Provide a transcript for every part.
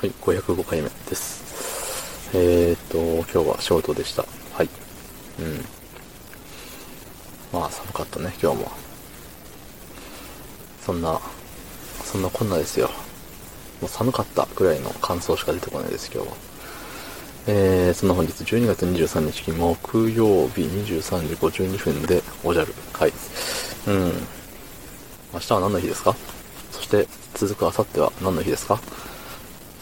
はい、505回目です。えー、っと、今日はショートでした。はい。うん。まあ、寒かったね、今日も。そんな、そんなこんなですよ。もう寒かったくらいの感想しか出てこないです、今日は。えー、そんな本日12月23日木曜日23時52分でおじゃる。はい。うん。明日は何の日ですか？そして続く明後日は何の日ですか？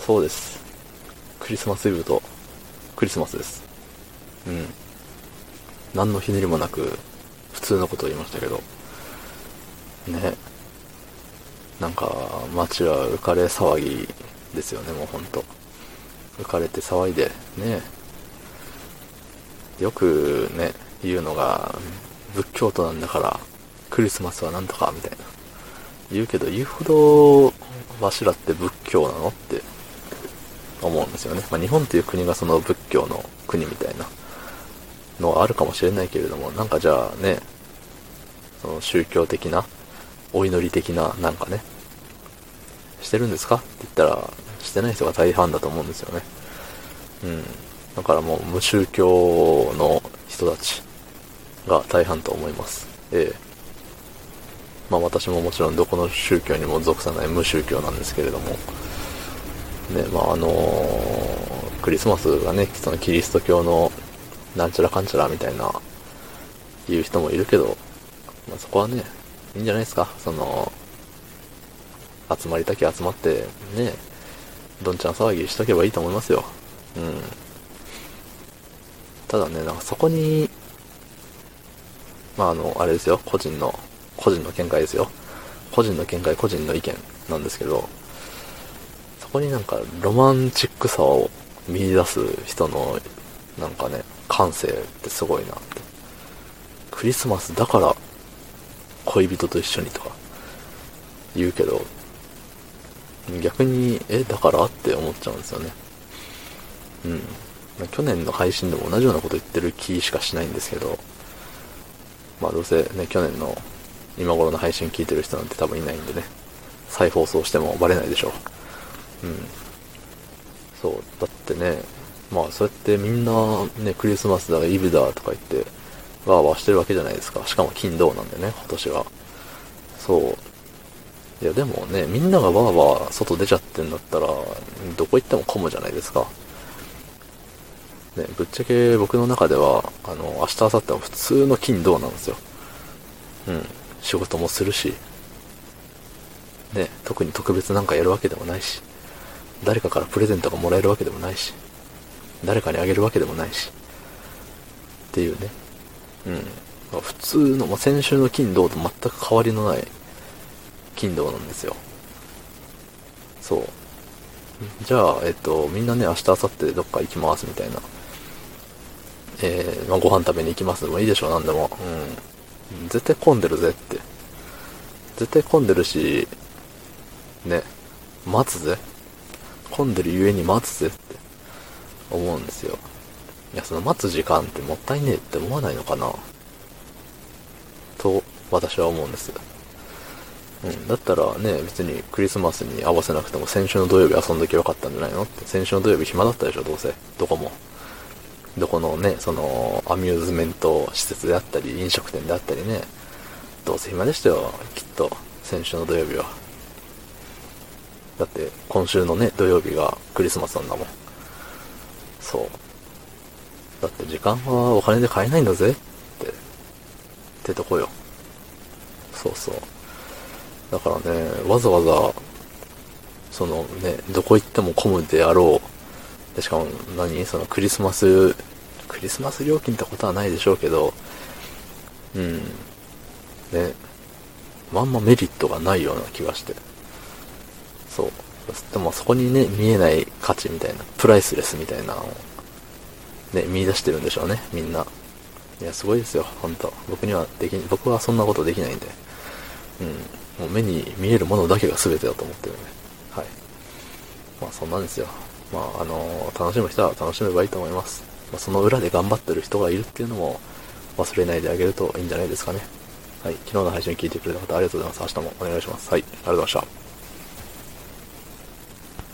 そうです。クリスマスイブとクリスマスです。うん。何のひねりもなく、普通のことを言いましたけど、ね。なんか、街は浮かれ騒ぎですよね、もうほんと。浮かれて騒いで、ね。よくね、言うのが、仏教徒なんだから、クリスマスはなんとか、みたいな。言うけど、言うほど、わしらって仏教なのって思うんですよね。まあ、日本という国がその仏教の国みたいなのはあるかもしれないけれども、なんかじゃあね、その宗教的な、お祈り的な、なんかね、してるんですか？って言ったら、してない人が大半だと思うんですよね。うん。だからもう無宗教の人たちが大半と思います。ええ。まあ私ももちろんどこの宗教にも属さない無宗教なんですけれども、ね、まああのー、クリスマスがね、そのキリスト教のなんちゃらかんちゃらみたいな言う人もいるけど、まあ、そこはね、いいんじゃないですか。その、集まりたき集まって、ね、どんちゃん騒ぎしとけばいいと思いますよ。うん。ただね、なんかそこに、まああの、あれですよ、個人の、個人の見解ですよ。個人の見解、個人の意見なんですけど、こになんかロマンチックさを見出す人のなんかね、感性ってすごいなって。クリスマスだから恋人と一緒にとか言うけど、逆に、え、だからって思っちゃうんですよね。うん。去年の配信でも同じようなこと言ってる気しかしないんですけど、まあどうせね、去年の今頃の配信聞いてる人なんて多分いないんでね、再放送してもバレないでしょう。うん。そう。だってね、まあそうやってみんなね、クリスマスだ、イブだとか言って、わーわーしてるわけじゃないですか。しかも金土なんでね、今年は。そう。いやでもね、みんながわーわー外出ちゃってんだったら、どこ行っても混むじゃないですか。ね、ぶっちゃけ僕の中では、あの、明日、明後日は普通の金土なんですよ。うん。仕事もするし、ね、特に特別なんかやるわけでもないし。誰かからプレゼントがもらえるわけでもないし、誰かにあげるわけでもないし、っていうね。うん。まあ、普通の、まあ、先週の金土と全く変わりのない金土なんですよ。そう。じゃあ、えっと、みんなね、明日、明後日どっか行きますみたいな。えー、まあ、ご飯食べに行きますでもいいでしょ、なんでも。うん。絶対混んでるぜって。絶対混んでるし、ね、待つぜ。混んでるゆえに待つぜって思うんですよ。いや、その待つ時間ってもったいねえって思わないのかなと、私は思うんです。うん、だったらね、別にクリスマスに合わせなくても先週の土曜日遊んどきゃよかったんじゃないのって、先週の土曜日暇だったでしょ、どうせ。どこも。どこのね、その、アミューズメント施設であったり、飲食店であったりね、どうせ暇でしたよ、きっと、先週の土曜日は。だって今週のね、土曜日がクリスマスなんだもん。そう。だって時間はお金で買えないんだぜって、ってとこよ。そうそう。だからね、わざわざ、そのね、どこ行っても混むであろう。でしかも何？そのクリスマス、クリスマス料金ってことはないでしょうけど、うん。ね、まんまメリットがないような気がして。そう。でもそこにね、見えない価値みたいな、プライスレスみたいなのを、ね、見出してるんでしょうね、みんな。いや、すごいですよ、ほんと。僕にはでき、僕はそんなことできないんで。うん。もう目に見えるものだけが全てだと思ってるんで。はい。まあそんなんですよ。まああのー、楽しむ人は楽しめばいいと思います。まあ、その裏で頑張ってる人がいるっていうのも忘れないであげるといいんじゃないですかね。はい。昨日の配信聞いてくれた方ありがとうございます。明日もお願いします。はい。ありがとうございました。